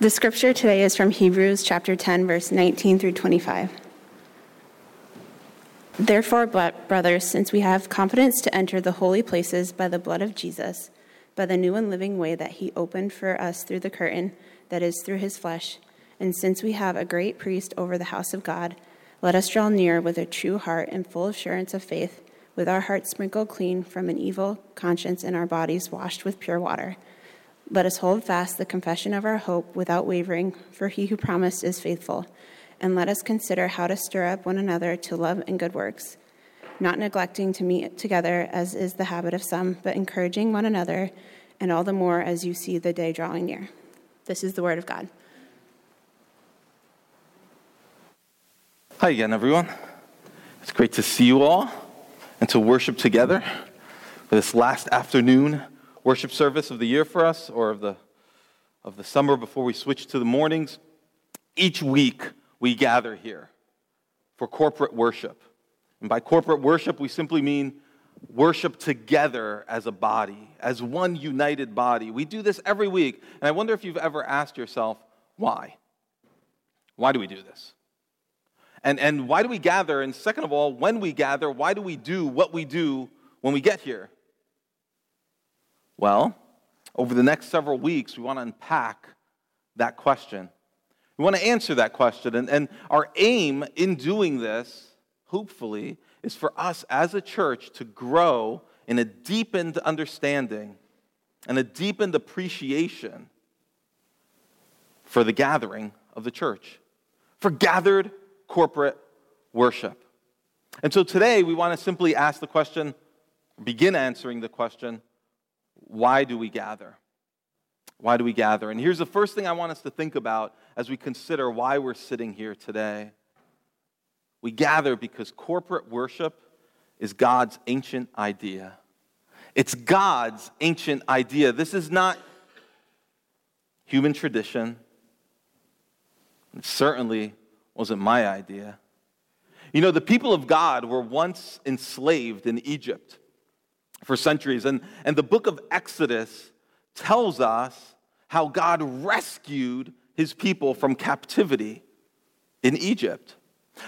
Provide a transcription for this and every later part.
The scripture today is from Hebrews chapter 10, verse 19 through 25. Therefore, brothers, since we have confidence to enter the holy places by the blood of Jesus, by the new and living way that he opened for us through the curtain, that is, through his flesh, and since we have a great priest over the house of God, let us draw near with a true heart and full assurance of faith, with our hearts sprinkled clean from an evil conscience and our bodies washed with pure water. Let us hold fast the confession of our hope without wavering, for he who promised is faithful. And let us consider how to stir up one another to love and good works, not neglecting to meet together as is the habit of some, but encouraging one another, and all the more as you see the day drawing near. This is the word of God. Hi again, everyone. It's great to see you all and to worship together for this last afternoon worship service of the year for us or of the, of the summer before we switch to the mornings. Each week we gather here for corporate worship. And by corporate worship, we simply mean worship together as a body, as one united body. We do this every week. And I wonder if you've ever asked yourself, why? Why do we do this? And, and why do we gather? And second of all, when we gather, why do we do what we do when we get here? Well, over the next several weeks, we want to unpack that question. We want to answer that question. And, and our aim in doing this, hopefully, is for us as a church to grow in a deepened understanding and a deepened appreciation for the gathering of the church, for gathered corporate worship. And so today we want to simply ask the question, begin answering the question why do we gather? Why do we gather? And here's the first thing I want us to think about as we consider why we're sitting here today. We gather because corporate worship is God's ancient idea. It's God's ancient idea. This is not human tradition. It certainly wasn't my idea. You know, the people of God were once enslaved in Egypt for centuries. And, and the book of Exodus tells us how God rescued his people from captivity in Egypt.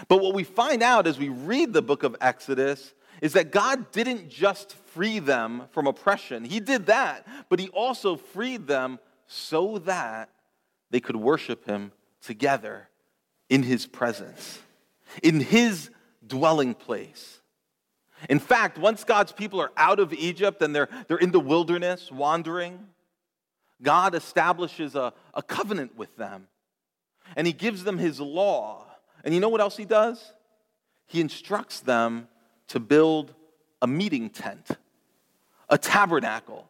But what we find out as we read the book of Exodus is that God didn't just free them from oppression, He did that, but He also freed them so that they could worship Him together in His presence, in His dwelling place. In fact, once God's people are out of Egypt and they're, they're in the wilderness wandering, God establishes a, a covenant with them. And He gives them His law. And you know what else He does? He instructs them to build a meeting tent, a tabernacle.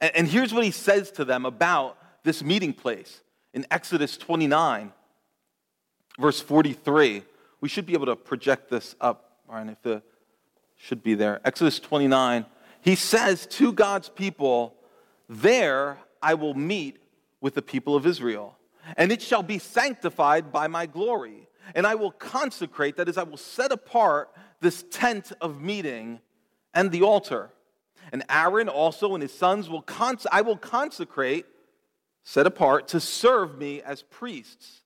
And, and here's what He says to them about this meeting place in Exodus 29, verse 43. We should be able to project this up, Brian, if the should be there. Exodus 29. He says to God's people, There I will meet with the people of Israel, and it shall be sanctified by my glory. And I will consecrate, that is, I will set apart this tent of meeting and the altar. And Aaron also and his sons will cons- I will consecrate, set apart to serve me as priests.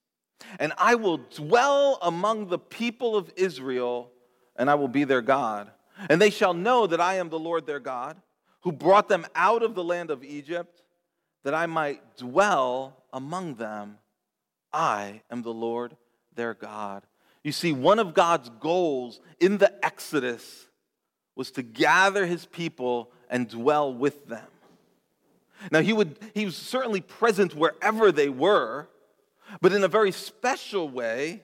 And I will dwell among the people of Israel, and I will be their God. And they shall know that I am the Lord their God, who brought them out of the land of Egypt, that I might dwell among them. I am the Lord their God. You see, one of God's goals in the Exodus was to gather his people and dwell with them. Now, he, would, he was certainly present wherever they were, but in a very special way,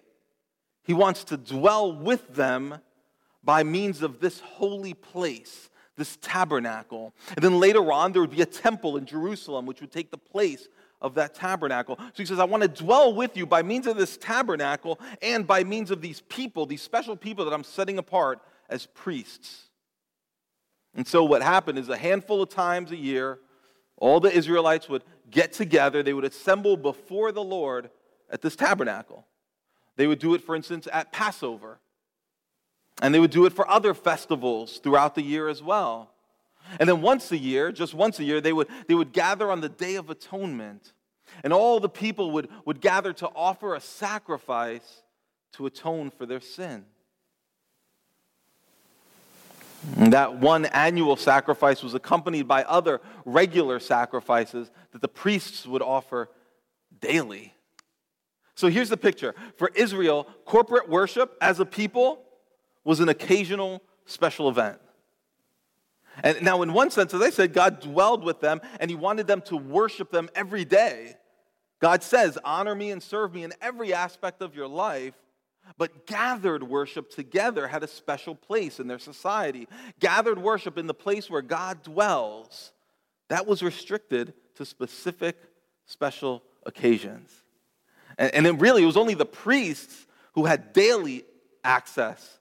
he wants to dwell with them by means of this holy place, this tabernacle. And then later on, there would be a temple in Jerusalem which would take the place of that tabernacle. So he says, I want to dwell with you by means of this tabernacle and by means of these people, these special people that I'm setting apart as priests. And so what happened is a handful of times a year, all the Israelites would get together, they would assemble before the Lord at this tabernacle. They would do it, for instance, at Passover. And they would do it for other festivals throughout the year as well. And then once a year, just once a year, they would, they would gather on the Day of Atonement. And all the people would, would gather to offer a sacrifice to atone for their sin. And that one annual sacrifice was accompanied by other regular sacrifices that the priests would offer daily. So here's the picture. For Israel, corporate worship as a people was an occasional special event. And now, in one sense, as I said, God dwelled with them and He wanted them to worship them every day. God says, Honor me and serve me in every aspect of your life. But gathered worship together had a special place in their society. Gathered worship in the place where God dwells, that was restricted to specific special occasions. And, and really, it was only the priests who had daily access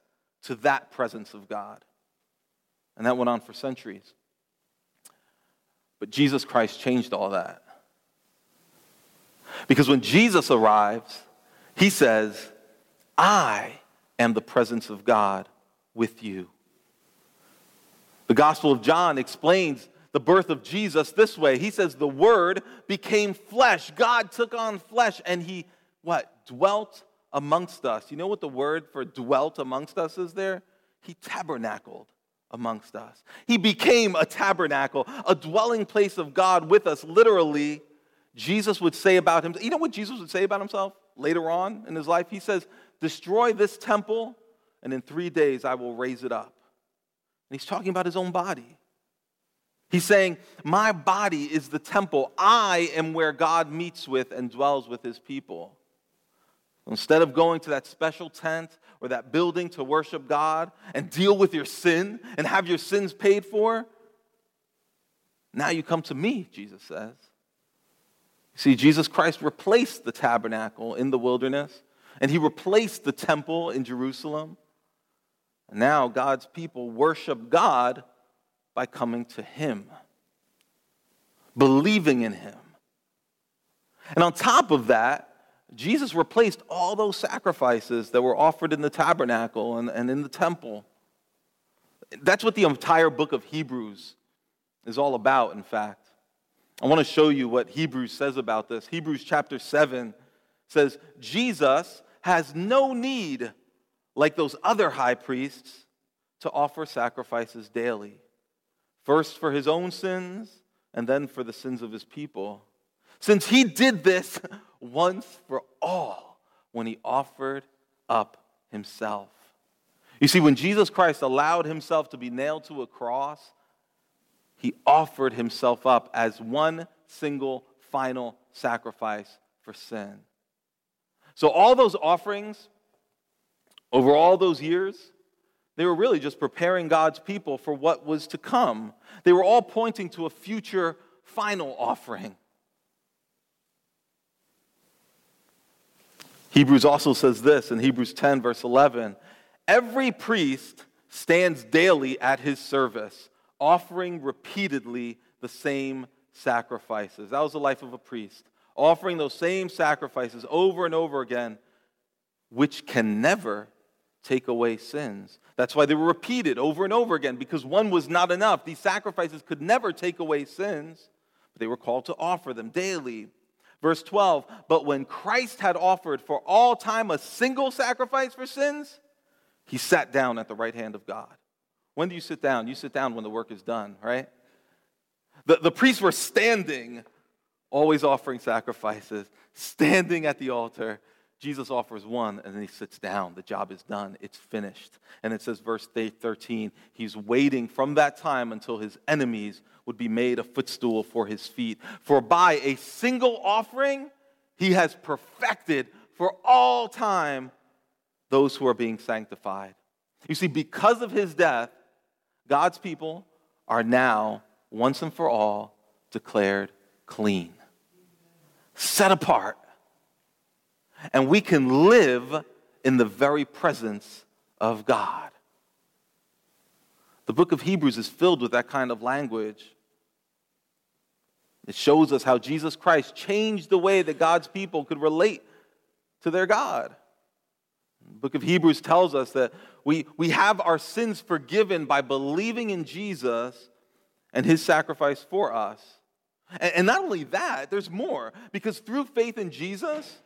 to that presence of God. And that went on for centuries. But Jesus Christ changed all that. Because when Jesus arrives, he says, I am the presence of God with you. The Gospel of John explains the birth of Jesus this way. He says, The Word became flesh. God took on flesh and He, what? Dwelt amongst us. You know what the word for dwelt amongst us is there? He tabernacled amongst us. He became a tabernacle, a dwelling place of God with us. Literally, Jesus would say about himself, you know what Jesus would say about himself later on in his life? He says, Destroy this temple, and in three days I will raise it up. And he's talking about his own body. He's saying, My body is the temple. I am where God meets with and dwells with his people. Instead of going to that special tent or that building to worship God and deal with your sin and have your sins paid for, now you come to me, Jesus says. See, Jesus Christ replaced the tabernacle in the wilderness and he replaced the temple in Jerusalem. And now God's people worship God by coming to him, believing in him. And on top of that, Jesus replaced all those sacrifices that were offered in the tabernacle and, and in the temple. That's what the entire book of Hebrews is all about, in fact. I want to show you what Hebrews says about this. Hebrews chapter 7 says, Jesus has no need, like those other high priests, to offer sacrifices daily, first for his own sins and then for the sins of his people. Since he did this once for all when he offered up himself. You see, when Jesus Christ allowed himself to be nailed to a cross, he offered himself up as one single final sacrifice for sin. So, all those offerings over all those years, they were really just preparing God's people for what was to come. They were all pointing to a future final offering Hebrews also says this in Hebrews 10, verse 11 Every priest stands daily at his service, offering repeatedly the same sacrifices. That was the life of a priest, offering those same sacrifices over and over again, which can never take away sins. That's why they were repeated over and over again, because one was not enough. These sacrifices could never take away sins, but they were called to offer them daily Verse 12, but when Christ had offered for all time a single sacrifice for sins, he sat down at the right hand of God. When do you sit down? You sit down when the work is done, right? The, the priests were standing, always offering sacrifices, standing at the altar, Jesus offers one and then he sits down. The job is done. It's finished. And it says, verse 13, he's waiting from that time until his enemies would be made a footstool for his feet. For by a single offering, he has perfected for all time those who are being sanctified. You see, because of his death, God's people are now, once and for all, declared clean, set apart and we can live in the very presence of God. The book of Hebrews is filled with that kind of language. It shows us how Jesus Christ changed the way that God's people could relate to their God. The book of Hebrews tells us that we, we have our sins forgiven by believing in Jesus and his sacrifice for us. And not only that, there's more, because through faith in Jesus,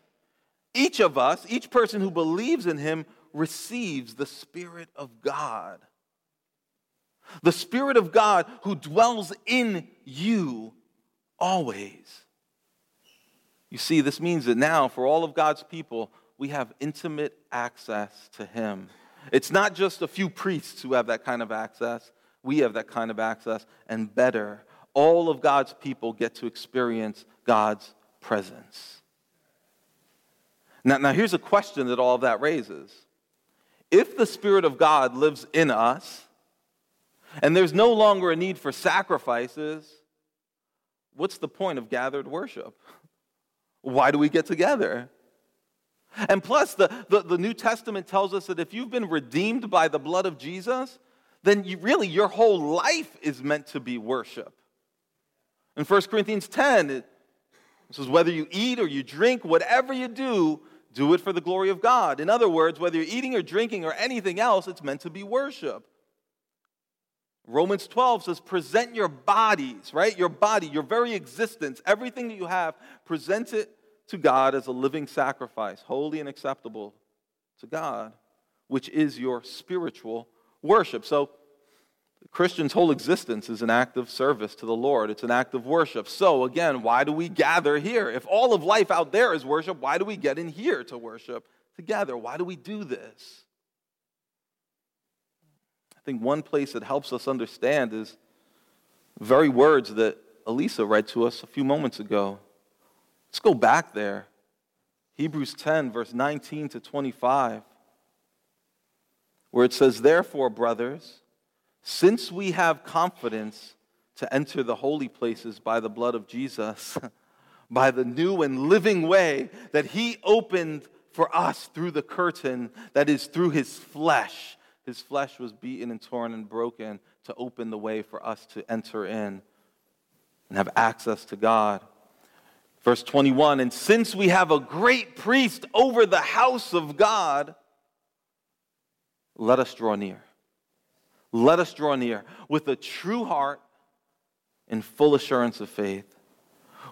each of us, each person who believes in him, receives the Spirit of God. The Spirit of God who dwells in you always. You see, this means that now, for all of God's people, we have intimate access to Him. It's not just a few priests who have that kind of access, we have that kind of access, and better, all of God's people get to experience God's presence. Now, now here's a question that all of that raises. If the Spirit of God lives in us, and there's no longer a need for sacrifices, what's the point of gathered worship? Why do we get together? And plus, the, the, the, New Testament tells us that if you've been redeemed by the blood of Jesus, then you, really your whole life is meant to be worship. In 1 Corinthians 10, it says, whether you eat or you drink, whatever you do, do it for the glory of God. In other words, whether you're eating or drinking or anything else, it's meant to be worship. Romans 12 says, present your bodies, right? Your body, your very existence, everything that you have, present it to God as a living sacrifice, holy and acceptable to God, which is your spiritual worship. So, Christian's whole existence is an act of service to the Lord. It's an act of worship. So, again, why do we gather here? If all of life out there is worship, why do we get in here to worship together? Why do we do this? I think one place that helps us understand is very words that Elisa read to us a few moments ago. Let's go back there. Hebrews 10, verse 19 to 25, where it says, Therefore, brothers, since we have confidence to enter the holy places by the blood of Jesus, by the new and living way that he opened for us through the curtain that is through his flesh. His flesh was beaten and torn and broken to open the way for us to enter in and have access to God. Verse 21 And since we have a great priest over the house of God, let us draw near let us draw near with a true heart and full assurance of faith,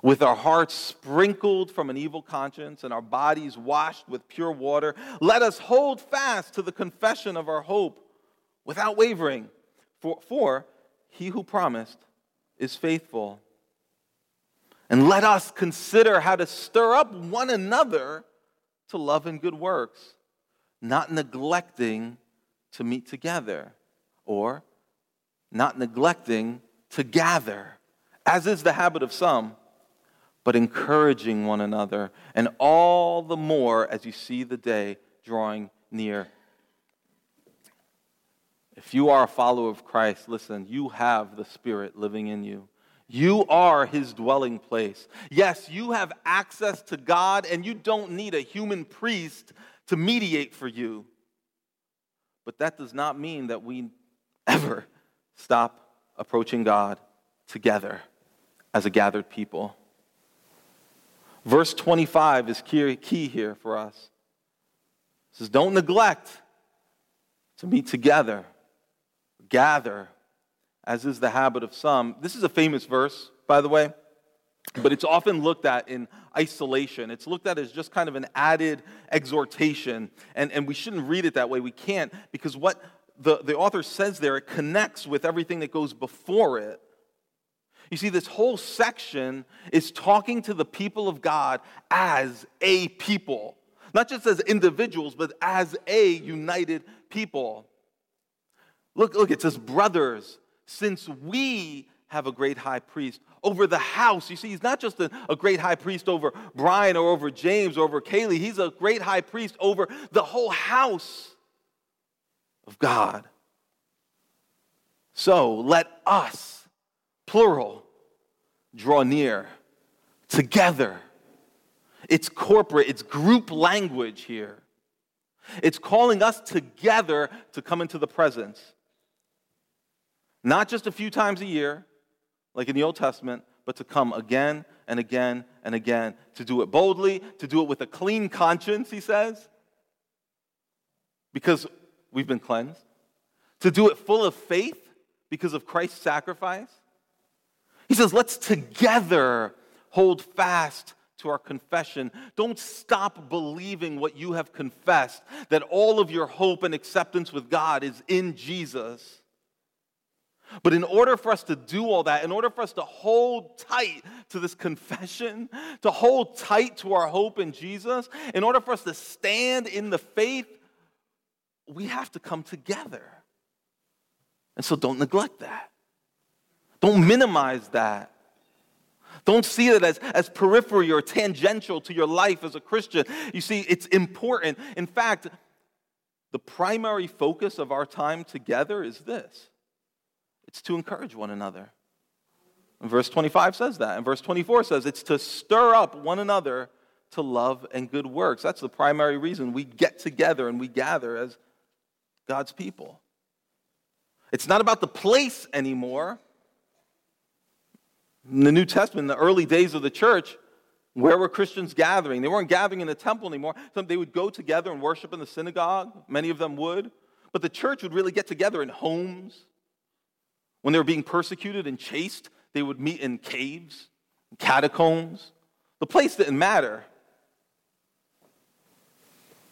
with our hearts sprinkled from an evil conscience and our bodies washed with pure water. Let us hold fast to the confession of our hope without wavering, for, for he who promised is faithful. And let us consider how to stir up one another to love and good works, not neglecting to meet together or not neglecting to gather, as is the habit of some, but encouraging one another, and all the more as you see the day drawing near. If you are a follower of Christ, listen, you have the Spirit living in you. You are his dwelling place. Yes, you have access to God, and you don't need a human priest to mediate for you. But that does not mean that we ever stop approaching God together as a gathered people. Verse 25 is key here for us. It says, Don't neglect to meet together, gather, as is the habit of some. This is a famous verse, by the way, but it's often looked at in isolation. It's looked at as just kind of an added exhortation, and, and we shouldn't read it that way. We can't, because what the, the author says there, it connects with everything that goes before it. You see, this whole section is talking to the people of God as a people, not just as individuals, but as a united people. Look, look, it says, brothers, since we have a great high priest over the house. You see, he's not just a, a, great high priest over Brian or over James or over Kaylee, he's a great high priest over the whole house of God. So let us, plural, draw near together. It's corporate, it's group language here. It's calling us together to come into the presence. Not just a few times a year, like in the Old Testament, but to come again and again and again, to do it boldly, to do it with a clean conscience, he says. Because we've been cleansed, to do it full of faith because of Christ's sacrifice. He says, let's together hold fast to our confession. Don't stop believing what you have confessed, that all of your hope and acceptance with God is in Jesus. But in order for us to do all that, in order for us to hold tight to this confession, to hold tight to our hope in Jesus, in order for us to stand in the faith, we have to come together. And so don't neglect that. Don't minimize that. Don't see it as, as periphery or tangential to your life as a Christian. You see, it's important. In fact, the primary focus of our time together is this it's to encourage one another. And verse 25 says that. And verse 24 says it's to stir up one another to love and good works. That's the primary reason we get together and we gather as God's people. It's not about the place anymore. In the New Testament, in the early days of the church, where were Christians gathering? They weren't gathering in the temple anymore. Some, they would go together and worship in the synagogue. Many of them would. But the church would really get together in homes. When they were being persecuted and chased, they would meet in caves, catacombs. The place didn't matter.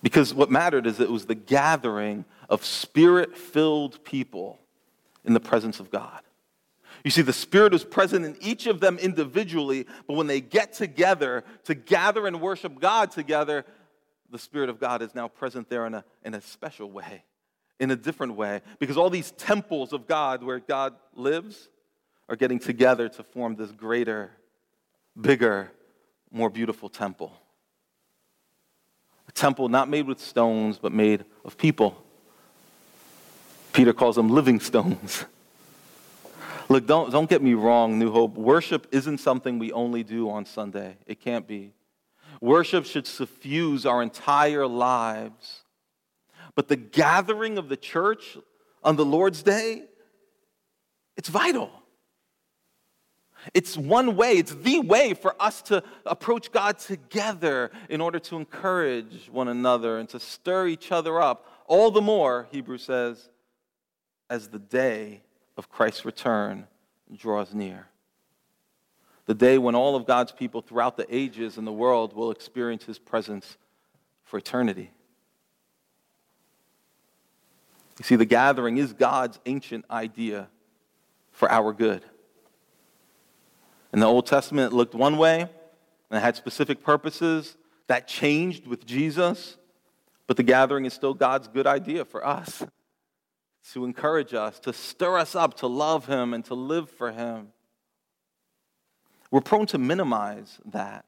Because what mattered is it was the gathering of spirit filled people in the presence of God. You see, the Spirit is present in each of them individually, but when they get together to gather and worship God together, the Spirit of God is now present there in a, in a special way, in a different way, because all these temples of God where God lives are getting together to form this greater, bigger, more beautiful temple. Temple not made with stones, but made of people. Peter calls them living stones. Look, don't, don't get me wrong, New Hope. Worship isn't something we only do on Sunday. It can't be. Worship should suffuse our entire lives. But the gathering of the church on the Lord's Day, it's vital. It's one way, it's the way for us to approach God together in order to encourage one another and to stir each other up. All the more, Hebrews says, as the day of Christ's return draws near. The day when all of God's people throughout the ages in the world will experience his presence for eternity. You see, the gathering is God's ancient idea for our good. In the Old Testament, it looked one way and it had specific purposes. That changed with Jesus, but the gathering is still God's good idea for us to encourage us, to stir us up to love Him and to live for Him. We're prone to minimize that.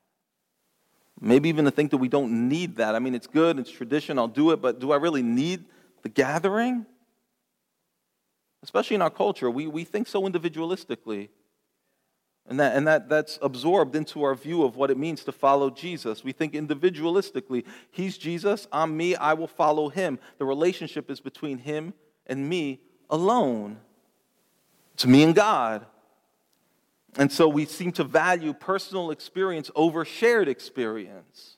Maybe even to think that we don't need that. I mean, it's good, it's tradition, I'll do it, but do I really need the gathering? Especially in our culture, we, we think so individualistically. And, that, and that, that's absorbed into our view of what it means to follow Jesus. We think individualistically. He's Jesus, I'm me, I will follow him. The relationship is between him and me alone. It's me and God. And so we seem to value personal experience over shared experience.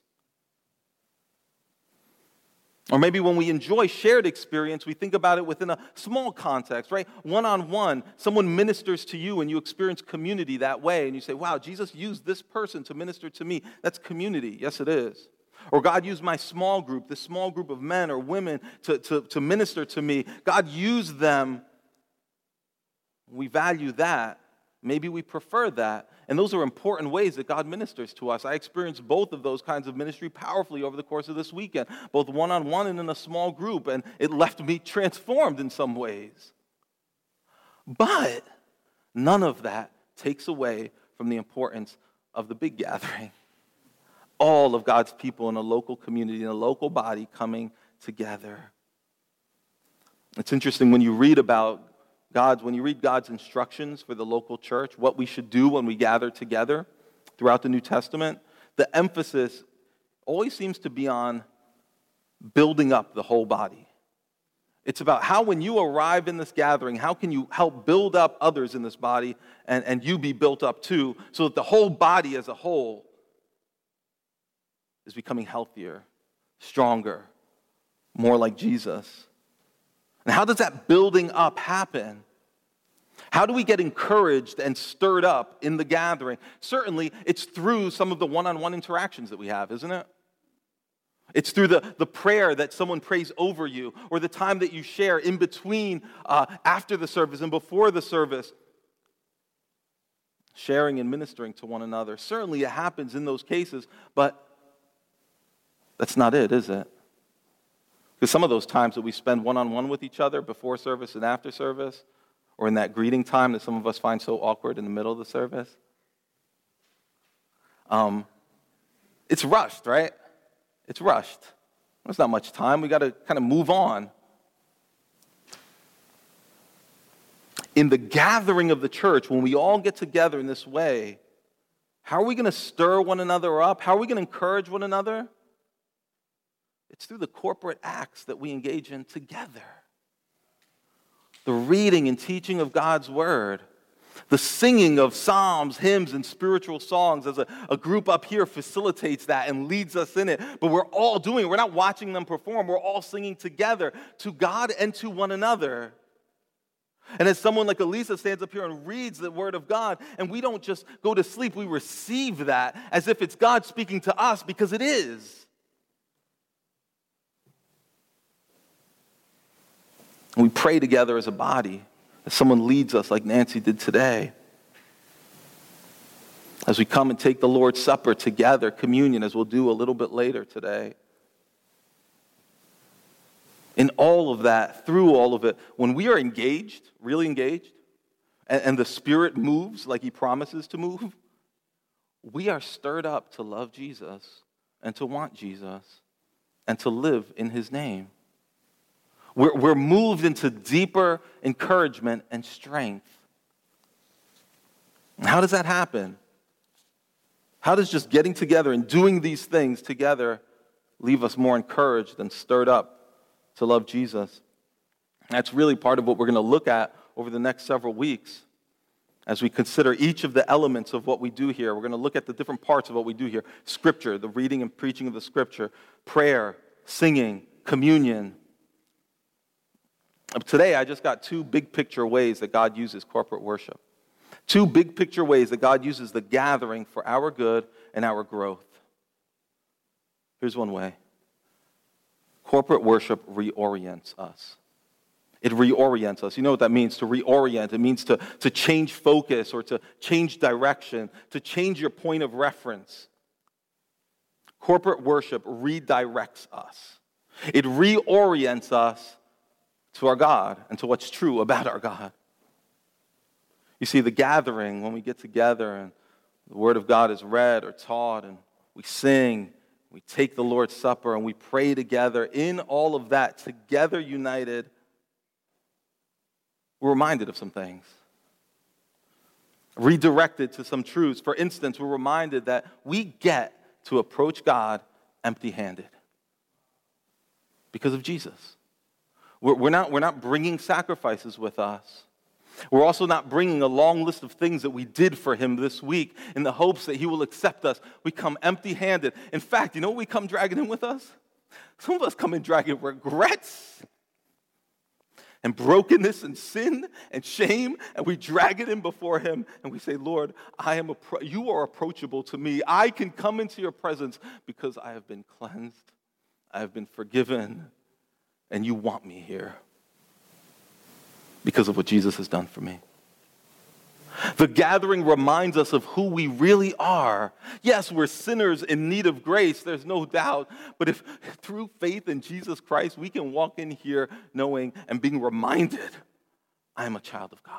Or maybe when we enjoy shared experience, we think about it within a small context, right? One on one, someone ministers to you and you experience community that way, and you say, wow, Jesus used this person to minister to me. That's community. Yes, it is. Or God used my small group, this small group of men or women to, to, to minister to me. God used them. We value that. Maybe we prefer that. And those are important ways that God ministers to us. I experienced both of those kinds of ministry powerfully over the course of this weekend, both one on one and in a small group, and it left me transformed in some ways. But none of that takes away from the importance of the big gathering all of God's people in a local community, in a local body coming together. It's interesting when you read about God's, when you read God's instructions for the local church, what we should do when we gather together throughout the New Testament, the emphasis always seems to be on building up the whole body. It's about how, when you arrive in this gathering, how can you help build up others in this body and, and you be built up too, so that the whole body as a whole is becoming healthier, stronger, more like Jesus. And how does that building up happen? How do we get encouraged and stirred up in the gathering? Certainly, it's through some of the one on one interactions that we have, isn't it? It's through the, the prayer that someone prays over you, or the time that you share in between, uh, after the service and before the service, sharing and ministering to one another. Certainly, it happens in those cases, but that's not it, is it? Because some of those times that we spend one on one with each other before service and after service, or in that greeting time that some of us find so awkward in the middle of the service, um, it's rushed, right? It's rushed. There's not much time. We got to kind of move on. In the gathering of the church, when we all get together in this way, how are we going to stir one another up? How are we going to encourage one another? It's through the corporate acts that we engage in together. The reading and teaching of God's word, the singing of psalms, hymns, and spiritual songs as a, a group up here facilitates that and leads us in it. But we're all doing. We're not watching them perform, we're all singing together to God and to one another. And as someone like Elisa stands up here and reads the Word of God, and we don't just go to sleep, we receive that as if it's God speaking to us because it is. And we pray together as a body, as someone leads us like Nancy did today. As we come and take the Lord's Supper together, communion, as we'll do a little bit later today. In all of that, through all of it, when we are engaged, really engaged, and, and the Spirit moves like He promises to move, we are stirred up to love Jesus and to want Jesus and to live in His name. We're, we're moved into deeper encouragement and strength. How does that happen? How does just getting together and doing these things together leave us more encouraged and stirred up to love Jesus? That's really part of what we're going to look at over the next several weeks as we consider each of the elements of what we do here. We're going to look at the different parts of what we do here Scripture, the reading and preaching of the Scripture, prayer, singing, communion, Today, I just got two big picture ways that God uses corporate worship. Two big picture ways that God uses the gathering for our good and our growth. Here's one way corporate worship reorients us. It reorients us. You know what that means to reorient? It means to, to change focus or to change direction, to change your point of reference. Corporate worship redirects us, it reorients us to our God and to what's true about our God. You see, the gathering, when we get together and the Word of God is read or taught, and we sing, we take the Lord's Supper, and we pray together, in all of that, together united, we're reminded of some things. Redirected to some truths. For instance, we're reminded that we get to approach God empty handed because of Jesus. We're, not, we're not bringing sacrifices with us. We're also not bringing a long list of things that we did for him this week in the hopes that he will accept us. We come empty handed. In fact, you know we come dragging in with us? Some of us come in dragging regrets and brokenness and sin and shame, and we drag it in before him and we say, Lord, I am appro- you are approachable to me. I can come into your presence because I have been cleansed, I have been forgiven, and you want me here because of what Jesus has done for me. The gathering reminds us of who we really are. Yes, we're sinners in need of grace, there's no doubt. But if through faith in Jesus Christ, we can walk in here knowing and being reminded, I am a child of God.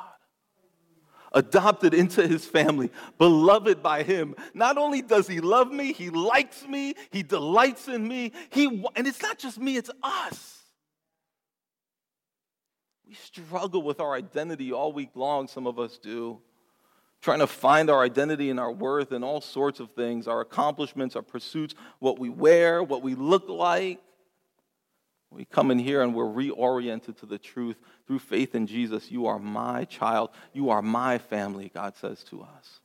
Adopted into his family, beloved by him. Not only does he love me, he likes me, he delights in me. He, and it's not just me, it's us. We struggle with our identity all week long, some of us do. Trying to find our identity and our worth in all sorts of things our accomplishments, our pursuits, what we wear, what we look like. We come in here and we're reoriented to the truth through faith in Jesus. You are my child. You are my family, God says to us.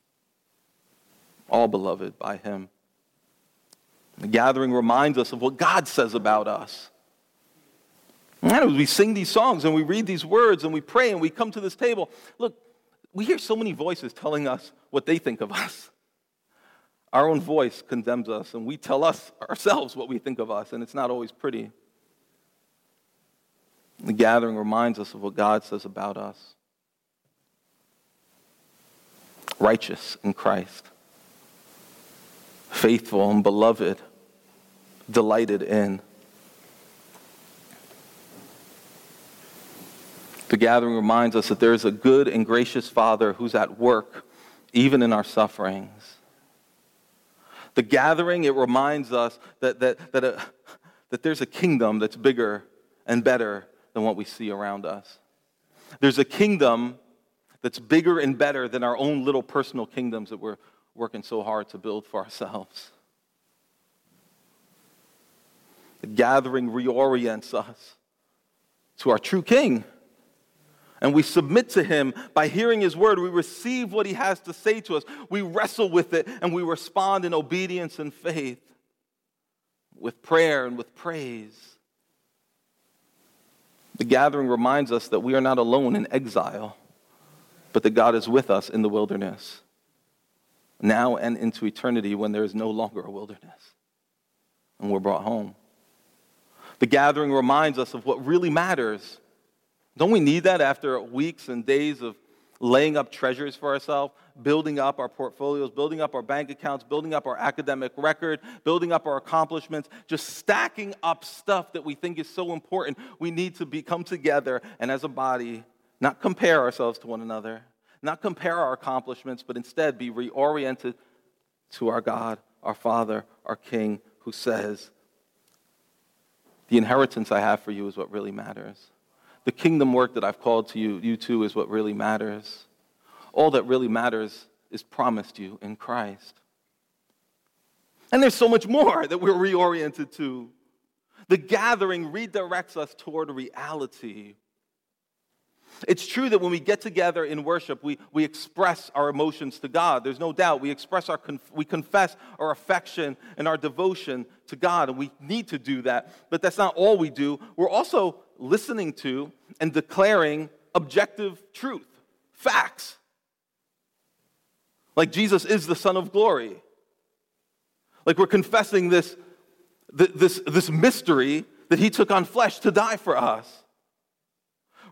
All beloved by Him. The gathering reminds us of what God says about us. And we sing these songs and we read these words and we pray and we come to this table. Look, we hear so many voices telling us what they think of us. Our own voice condemns us, and we tell us ourselves what we think of us, and it's not always pretty. The gathering reminds us of what God says about us righteous in Christ, faithful and beloved, delighted in. The gathering reminds us that there is a good and gracious Father who's at work even in our sufferings. The gathering, it reminds us that, that, that, a, that there's a kingdom that's bigger and better than what we see around us. There's a kingdom that's bigger and better than our own little personal kingdoms that we're working so hard to build for ourselves. The gathering reorients us to our true king and we submit to him by hearing his word. We receive what he has to say to us. We wrestle with it and we respond in obedience and faith, with prayer and with praise. The gathering reminds us that we are not alone in exile, but that God is with us in the wilderness, now and into eternity when there is no longer a wilderness, and we're brought home. The gathering reminds us of what really matters don't we need that after weeks and days of laying up treasures for ourselves, building up our portfolios, building up our bank accounts, building up our academic record, building up our accomplishments, just stacking up stuff that we think is so important. We need to be, come together and as a body, not compare ourselves to one another, not compare our accomplishments, but instead be reoriented to our God, our Father, our King, who says, The inheritance I have for you is what really matters. The kingdom work that I've called to you, you too, is what really matters. All that really matters is promised you in Christ. And there's so much more that we're reoriented to. The gathering redirects us toward reality. It's true that when we get together in worship, we, we express our emotions to God. There's no doubt. We express our, we confess our affection and our devotion to God, and we need to do that. But that's not all we do. We're also listening to and declaring objective truth, facts. Like Jesus is the Son of glory. Like we're confessing this, this, this mystery that he took on flesh to die for us.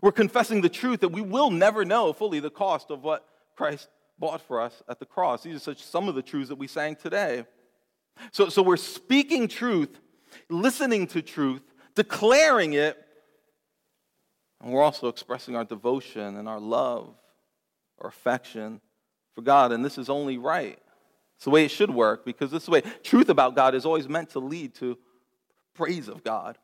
We're confessing the truth that we will never know fully the cost of what Christ bought for us at the cross. These are such some of the truths that we sang today. So, so we're speaking truth, listening to truth, declaring it, and we're also expressing our devotion and our love, our affection for God. And this is only right. It's the way it should work because this way, truth about God is always meant to lead to praise of God.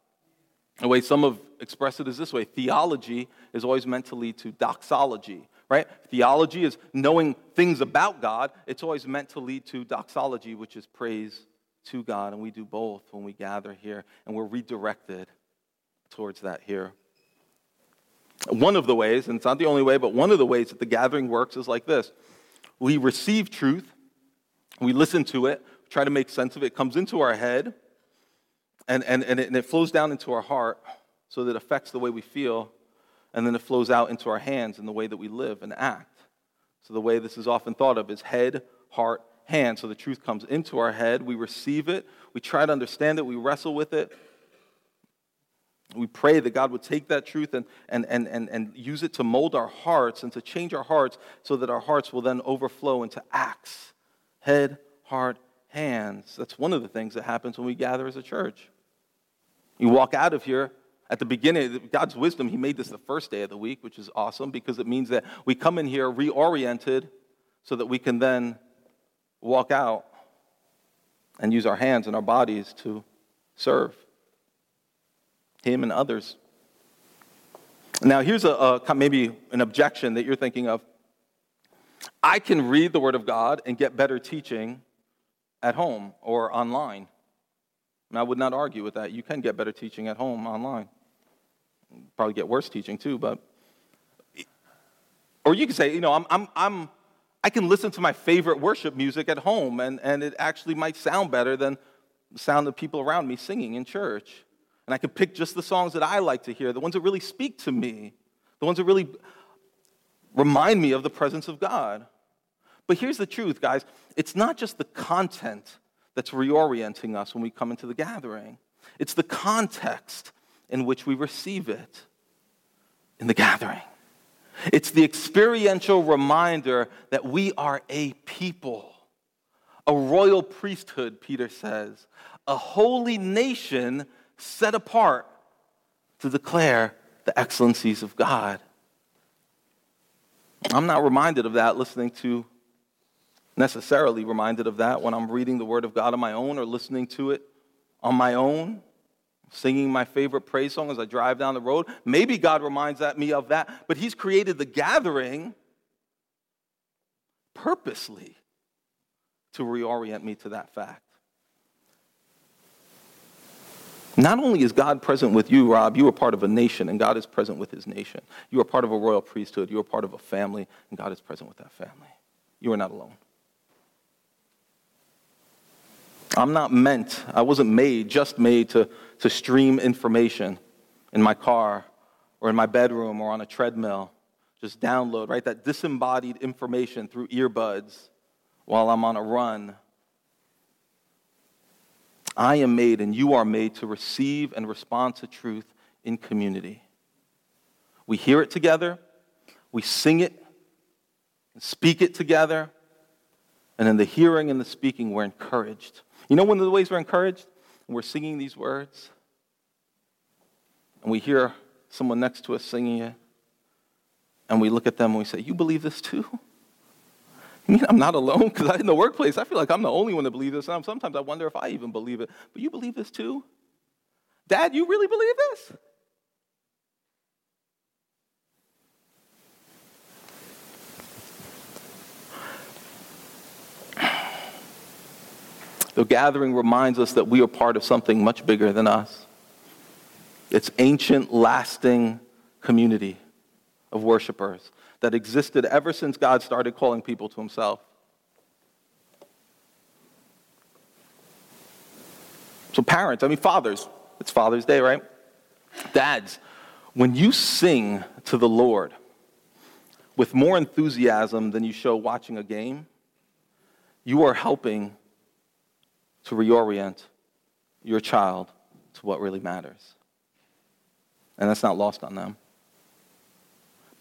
The way some have expressed it is this way theology is always meant to lead to doxology, right? Theology is knowing things about God, it's always meant to lead to doxology, which is praise to God. And we do both when we gather here, and we're redirected towards that here. One of the ways, and it's not the only way, but one of the ways that the gathering works is like this we receive truth, we listen to it, try to make sense of it, it comes into our head, and, and, and, it, and it flows down into our heart so that it affects the way we feel, and then it flows out into our hands in the way that we live and act. So, the way this is often thought of is head, heart, hand. So, the truth comes into our head, we receive it, we try to understand it, we wrestle with it, we pray that God would take that truth and, and, and, and, and use it to mold our hearts and to change our hearts so that our hearts will then overflow into acts head, heart, hands. That's one of the things that happens when we gather as a church. You walk out of here at the beginning, God's wisdom, He made this the first day of the week, which is awesome because it means that we come in here reoriented so that we can then walk out and use our hands and our bodies to serve him and others. Now, here's a, a, maybe an objection that you're thinking of. I can read the Word of God and get better teaching at home or online. And I would not argue with that. You can get better teaching at home online. Probably get worse teaching too, but. Or you could say, you know, I'm, I'm, I'm, I can listen to my favorite worship music at home, and, and it actually might sound better than the sound of people around me singing in church. And I can pick just the songs that I like to hear, the ones that really speak to me, the ones that really remind me of the presence of God. But here's the truth, guys it's not just the content that's reorienting us when we come into the gathering, it's the context in which we receive it in the gathering. It's the experiential reminder that we are a people, a royal priesthood, Peter says, a holy nation set apart to declare the excellencies of God. I'm not reminded of that listening to, necessarily reminded of that when I'm reading the Word of God on my own or listening to it on my own singing my favorite praise song as I drive down the road. Maybe God reminds me of that, but He's created the gathering purposely to reorient me to that fact. Not only is God present with you, Rob, you are part of a nation, and God is present with his nation. You are part of a royal priesthood. You are part of a family, and God is present with that family. You are not alone. I'm not meant, I wasn't made, just made to, to stream information in my car or in my bedroom or on a treadmill. Just download, right? That disembodied information through earbuds while I'm on a run. I am made and you are made to receive and respond to truth in community. We hear it together, we sing it, and speak it together, and in the hearing and the speaking, we're encouraged. You know one of the ways we're encouraged, we're singing these words, and we hear someone next to us singing it, and we look at them and we say, You believe this too? You mean I'm not alone? Because in the workplace, I feel like I'm the only one that believes this. And sometimes I wonder if I even believe it. But you believe this too? Dad, you really believe this? The gathering reminds us that we are part of something much bigger than us. It's ancient, lasting community of worshipers that existed ever since God started calling people to himself. So, parents, I mean, fathers, it's Father's Day, right? Dads, when you sing to the Lord with more enthusiasm than you show watching a game, you are helping to reorient your child to what really matters. And that's not lost on them.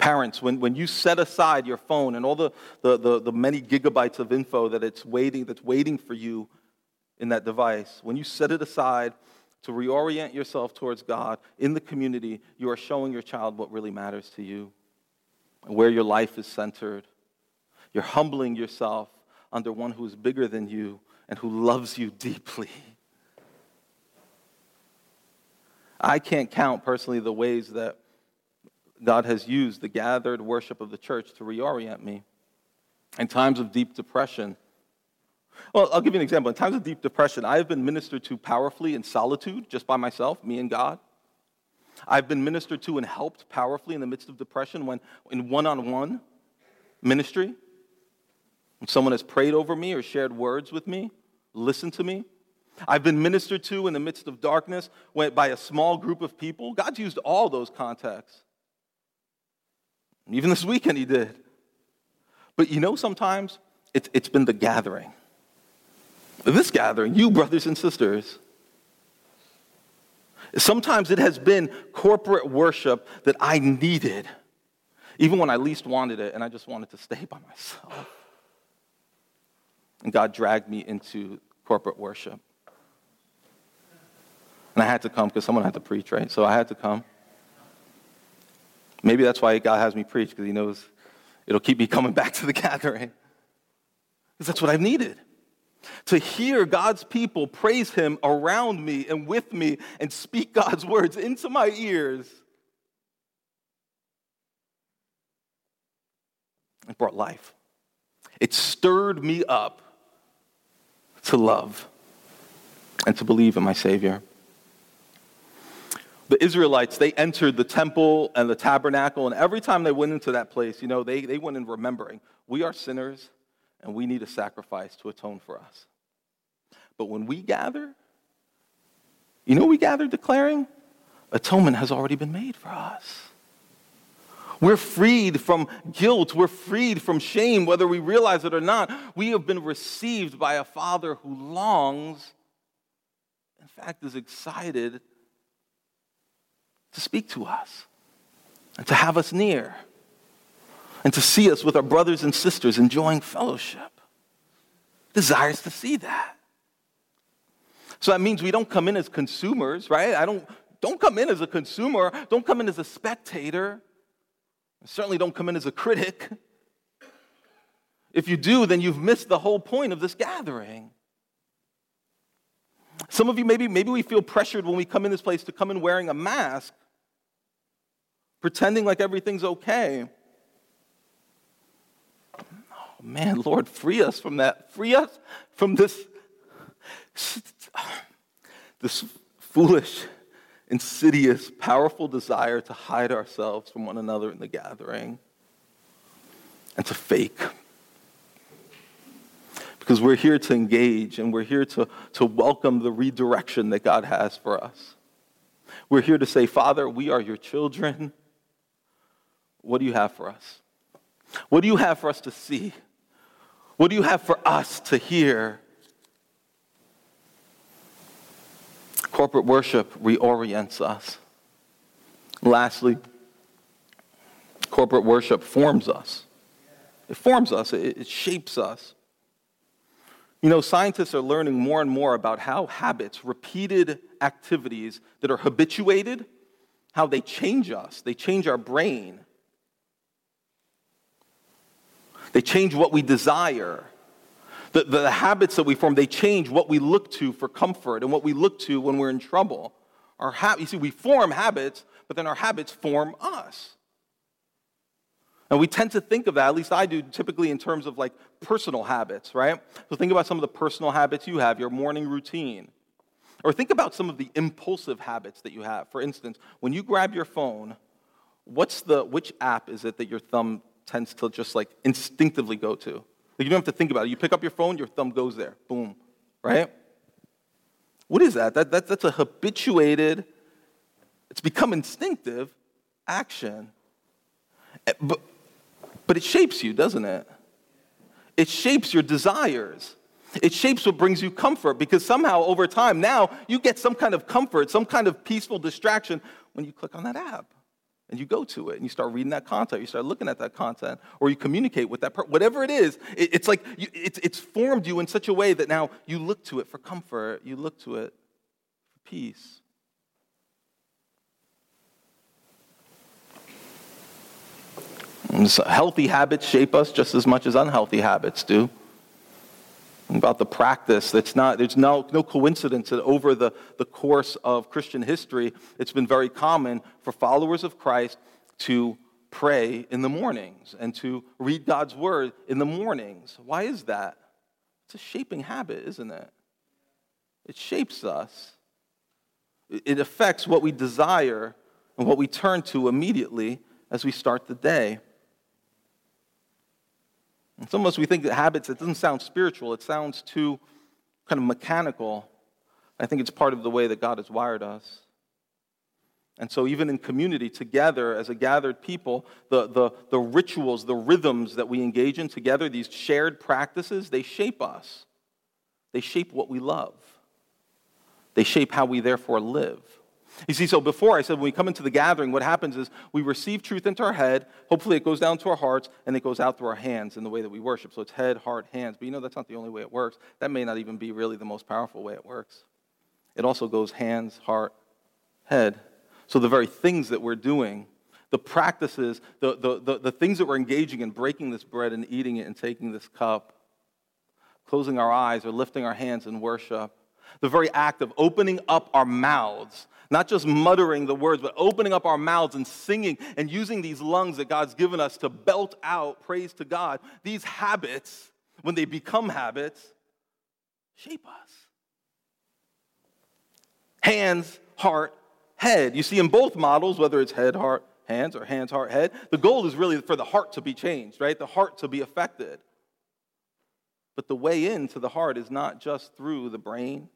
Parents, when, when you set aside your phone and all the, the, the, the many gigabytes of info that it's waiting, that's waiting for you in that device, when you set it aside to reorient yourself towards God in the community, you are showing your child what really matters to you, and where your life is centered. You're humbling yourself under one who is bigger than you and who loves you deeply. I can't count personally the ways that God has used the gathered worship of the church to reorient me. In times of deep depression, well, I'll give you an example. In times of deep depression, I have been ministered to powerfully in solitude, just by myself, me and God. I've been ministered to and helped powerfully in the midst of depression when in one on one ministry. When someone has prayed over me or shared words with me, listened to me. I've been ministered to in the midst of darkness by a small group of people. God's used all those contexts. Even this weekend, He did. But you know, sometimes it's, it's been the gathering. This gathering, you brothers and sisters. Sometimes it has been corporate worship that I needed, even when I least wanted it, and I just wanted to stay by myself. And God dragged me into corporate worship. And I had to come because someone had to preach, right? So I had to come. Maybe that's why God has me preach, because He knows it'll keep me coming back to the gathering. Because that's what I've needed. To hear God's people praise Him around me and with me and speak God's words into my ears. It brought life. It stirred me up to love and to believe in my Savior. The Israelites, they entered the temple and the tabernacle, and every time they went into that place, you know, they, they went in remembering we are sinners and we need a sacrifice to atone for us. But when we gather, You know we gather declaring? Atonement has already been made for us. We're freed from guilt. We're freed from shame, whether we realize it or not. We have been received by a Father who longs, in fact, is excited to speak to us and to have us near and to see us with our brothers and sisters enjoying fellowship. Desires to see that. So that means we don't come in as consumers, right? I don't don't come in as a consumer, don't come in as a spectator. Certainly don't come in as a critic. If you do, then you've missed the whole point of this gathering. Some of you, maybe, maybe we feel pressured when we come in this place to come in wearing a mask, pretending like everything's okay. Oh, man, Lord, free us from that. Free us from this, this foolish insidious, powerful desire to hide ourselves from one another in the gathering and to fake. Because we're here to engage and we're here to, to welcome the redirection that God has for us. We're here to say, Father, we are your children. What do you have for us? What do you have for us to see? What do you have for us to hear? Corporate worship reorients us. Lastly, corporate worship forms us. It forms us, it, it shapes us. You know, scientists are learning more and more about how habits, repeated activities that are habituated, how they change us. They change our brain. They change what we desire. The, the habits that we form, they change what we look to for comfort and what we look to when we're in trouble. Our ha- you see, we form habits, but then our habits form us. And we tend to think of that, at least I do, typically in terms of like personal habits, right? So think about some of the personal habits you have, your morning routine. Or think about some of the impulsive habits that you have. For instance, when you grab your phone, what's the, which app is it that your thumb tends to just like instinctively go to? Like you don't have to think about it. You pick up your phone, your thumb goes there. Boom. Right? What is that? that, that that's a habituated, it's become instinctive action. Eh, but, but it shapes you, doesn't it? It shapes your desires. It shapes what brings you comfort because somehow over time now you get some kind of comfort, some kind of peaceful distraction when you click on that app and you go to it and you start reading that content, you start looking at that content, or you communicate with that person, whatever it is, it, it's like you, it's, it's formed you in such a way that now you look to it for comfort, you look to it for peace. So healthy habits shape us just as much as unhealthy habits do about the practice that's not there's no, no coincidence that over the, the course of christian history it's been very common for followers of christ to pray in the mornings and to read god's word in the mornings. Why is that? It's a shaping habit isn't it? It shapes us. It affects what we desire and what we turn to immediately as we start the day it's almost we think that habits, it doesn't sound spiritual, it sounds too kind of mechanical. I think it's part of the way that God has wired us. And so, even in community, together as a gathered people, the, the, the rituals, the rhythms that we engage in together, these shared practices, they shape us. They shape what we love. They shape how we therefore live. You see, so before I said when we come into the gathering, what happens is we receive truth into our head. Hopefully, it goes down to our hearts and it goes out through our hands in the way that we worship. So it's head, heart, hands. But you know, that's not the only way it works. That may not even be really the most powerful way it works. It also goes hands, heart, head. So the very things that we're doing, the practices, the, the, the, the things that we're engaging in, breaking this bread and eating it and taking this cup, closing our eyes or lifting our hands in worship, the very act of opening up our mouths not just muttering the words, but opening up our mouths and singing and using these lungs that God's given us to belt out praise to God. These habits, when they become habits, shape us. Hands, heart, head. You see, in both models, whether it's head, heart, hands, or hands, heart, head, the goal is really for the heart to be changed, right? The heart to be affected. But the way into the heart is not just through the brain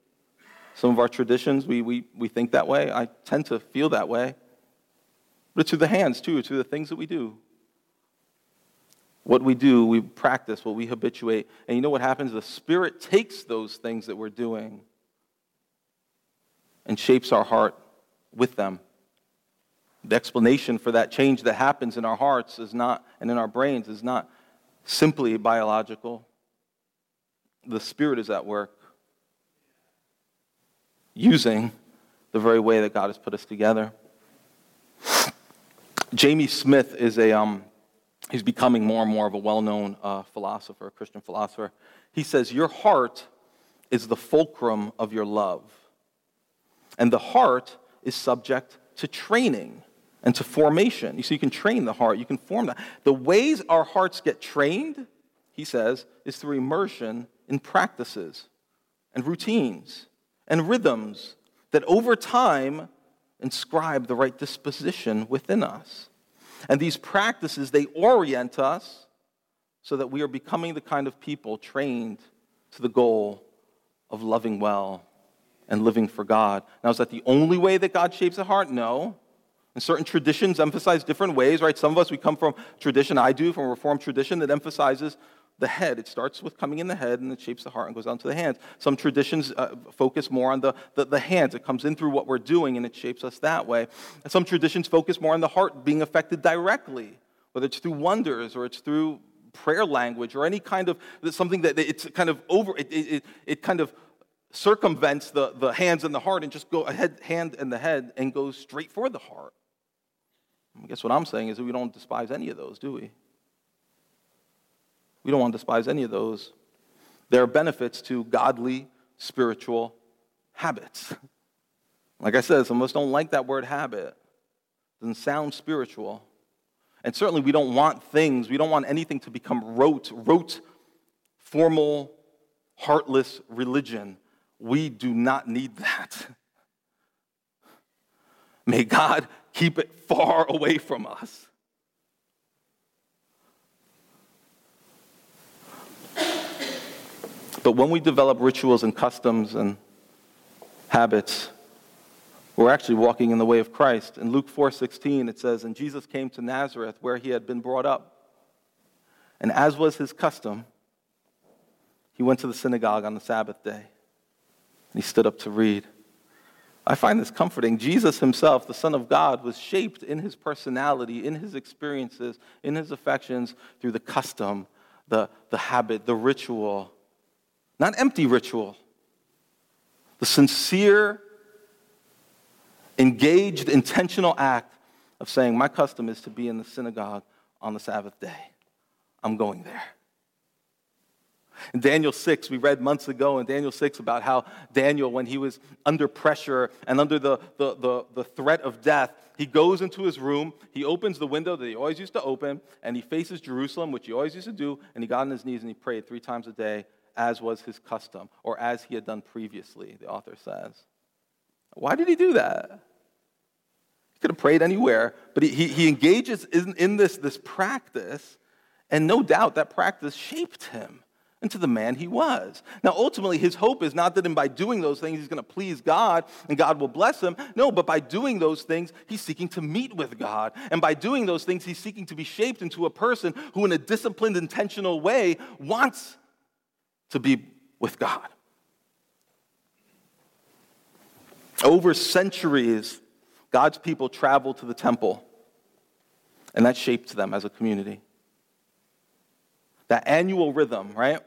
Some of our traditions, we, we, we think that way. I tend to feel that way. But it's through the hands, too. It's through the things that we do. What we do, we practice, what we habituate. And you know what happens? The Spirit takes those things that we're doing and shapes our heart with them. The explanation for that change that happens in our hearts is not, and in our brains is not simply biological. The Spirit is at work using the very way that God has put us together. Jamie Smith is a, um, he's becoming more and more of a well known uh, philosopher, a Christian philosopher. He says, Your heart is the fulcrum of your love. And the heart is subject to training and to formation. You see, you can train the heart, you can form that. The ways our hearts get trained, he says, is through immersion in practices and routines and rhythms that over time inscribe the right disposition within us. And these practices, they orient us so that we are becoming the kind of people trained to the goal of loving well and living for God. Now, is that the only way that God shapes a heart? No. And certain traditions emphasize different ways, right? Some of us, we come from tradition, I do, from a Reformed tradition that emphasizes the head. It starts with coming in the head and it shapes the heart and goes down to the hands. Some traditions uh, focus more on the, the, the, hands. It comes in through what we're doing and it shapes us that way. And some traditions focus more on the heart being affected directly, whether it's through wonders or it's through prayer language or any kind of something that it's kind of over, it, it, it kind of circumvents the, the hands and the heart and just go ahead, hand and the head and goes straight for the heart. I guess what I'm saying is that we don't despise any of those, do we? We don't want to despise any of those. There are benefits to godly spiritual habits. Like I said, some of us don't like that word habit. It doesn't sound spiritual. And certainly we don't want things, we don't want anything to become rote, rote, formal, heartless religion. We do not need that. May God keep it far away from us. But when we develop rituals and customs and habits, we're actually walking in the way of Christ. In Luke 4:16 it says, "And Jesus came to Nazareth where he had been brought up. And as was his custom, he went to the synagogue on the Sabbath day. And he stood up to read. I find this comforting. Jesus himself, the Son of God, was shaped in his personality, in his experiences, in his affections through the custom, the, the habit, the ritual, not empty ritual. The sincere, engaged, intentional act of saying, My custom is to be in the synagogue on the Sabbath day. I'm going there. In Daniel 6, we read months ago in Daniel 6 about how Daniel, when he was under pressure and under the, the, the, the, threat of death, he goes into his room, he opens the window that he always used to open, and he faces Jerusalem, which he always used to do, and he got on his knees and he prayed three times a day as was his custom, or as he had done previously, the author says. Why did he do that? He could have prayed anywhere, but he, he, he engages in, in this, this practice, and no doubt that practice shaped him into the man he was. Now, ultimately, his hope is not that by doing those things he's going to please God and God will bless him. No, but by doing those things, he's seeking to meet with God. And by doing those things, he's seeking to be shaped into a person who, in a disciplined, intentional way, wants to be with God. Over centuries, God's people traveled to the temple, and that shaped them as a community. That annual rhythm, right?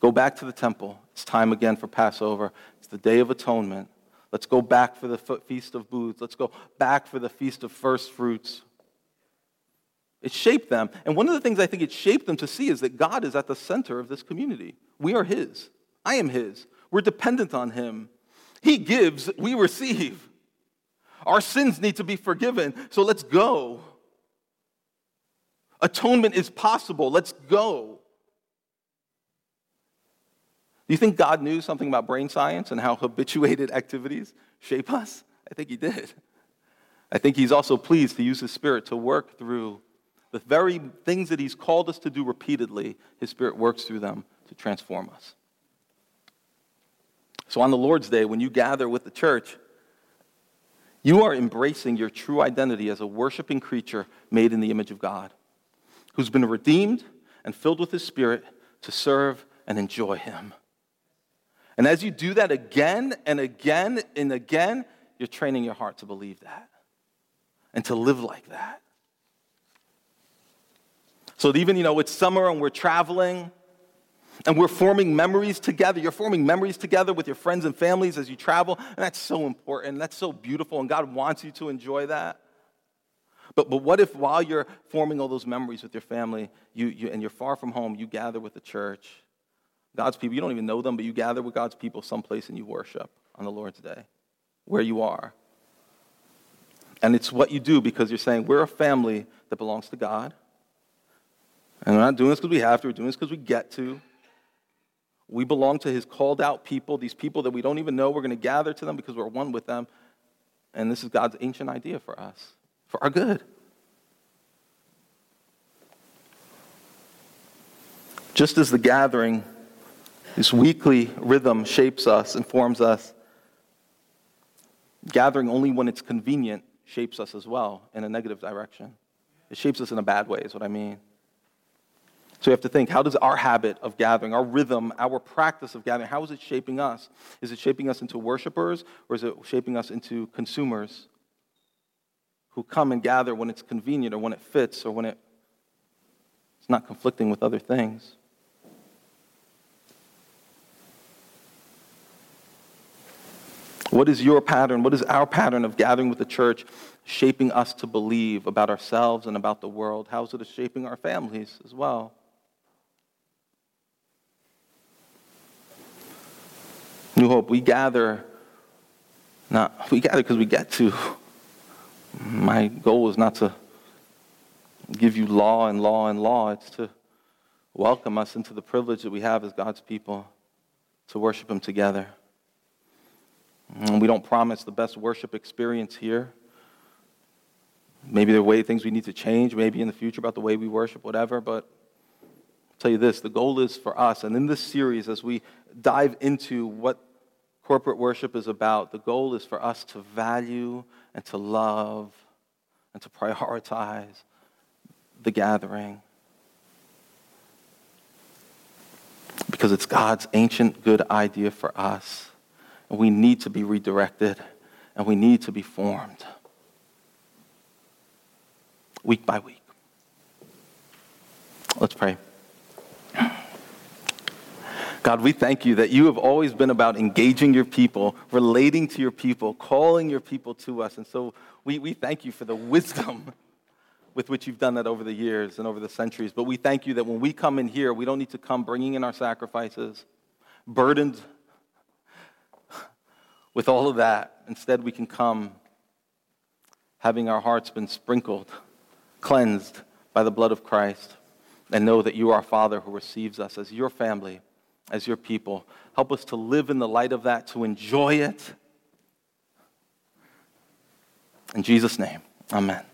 Go back to the temple. It's time again for Passover. It's the Day of Atonement. Let's go back for the Feast of Booths. Let's go back for the Feast of First Fruits. It shaped them. And one of the things I think it shaped them to see is that God is at the center of this community. We are His. I am His. We're dependent on Him. He gives, we receive. Our sins need to be forgiven, so let's go. Atonement is possible. Let's go. Do you think God knew something about brain science and how habituated activities shape us? I think He did. I think He's also pleased to use His Spirit to work through the very things that He's called us to do repeatedly, His Spirit works through them to transform us. So on the Lord's Day, when you gather with the church, you are embracing your true identity as a worshiping creature made in the image of God, who's been redeemed and filled with His Spirit to serve and enjoy Him. And as you do that again and again and again, you're training your heart to believe that and to live like that. So even, you know, it's summer and we're traveling and we're forming memories together. You're forming memories together with your friends and families as you travel, and that's so important. That's so beautiful, and God wants you to enjoy that. But, but what if while you're forming all those memories with your family you, you, and you're far from home, you gather with the church, God's people, you don't even know them, but you gather with God's people someplace and you worship on the Lord's day, where you are. And it's what you do because you're saying, we're a family that belongs to God. And we're not doing this because we have to, we're doing this because we get to. We belong to his called out people, these people that we don't even know. We're going to gather to them because we're one with them. And this is God's ancient idea for us, for our good. Just as the gathering, this weekly rhythm shapes us informs us, gathering only when it's convenient shapes us as well in a negative direction. It shapes us in a bad way, is what I mean. So we have to think how does our habit of gathering, our rhythm, our practice of gathering, how is it shaping us? Is it shaping us into worshipers or is it shaping us into consumers who come and gather when it's convenient or when it fits or when it, it's not conflicting with other things? What is your pattern? What is our pattern of gathering with the church shaping us to believe about ourselves and about the world? How is it shaping our families as well? New Hope, we gather, not, we gather because we get to. My goal is not to give you law and law and law, it's to welcome us into the privilege that we have as God's people to worship Him together. And we don't promise the best worship experience here. Maybe there are way things we need to change, maybe in the future about the way we worship, whatever, but I'll tell you this the goal is for us, and in this series, as we dive into what corporate worship is about, the goal is for us to value and to love and to prioritize the gathering. Because it's God's ancient good idea for us. And we need to be redirected and we need to be formed week by week. Let's pray. God, we thank you that you have always been about engaging your people, relating to your people, calling your people to us. And so we, we thank you for the wisdom with which you've done that over the years and over the centuries. But we thank you that when we come in here, we don't need to come bringing in our sacrifices, burdened with all of that. Instead, we can come having our hearts been sprinkled, cleansed by the blood of Christ, and know that you are our Father who receives us as your family as your people. Help us to live in the light of that, to enjoy it. In Jesus' name, amen.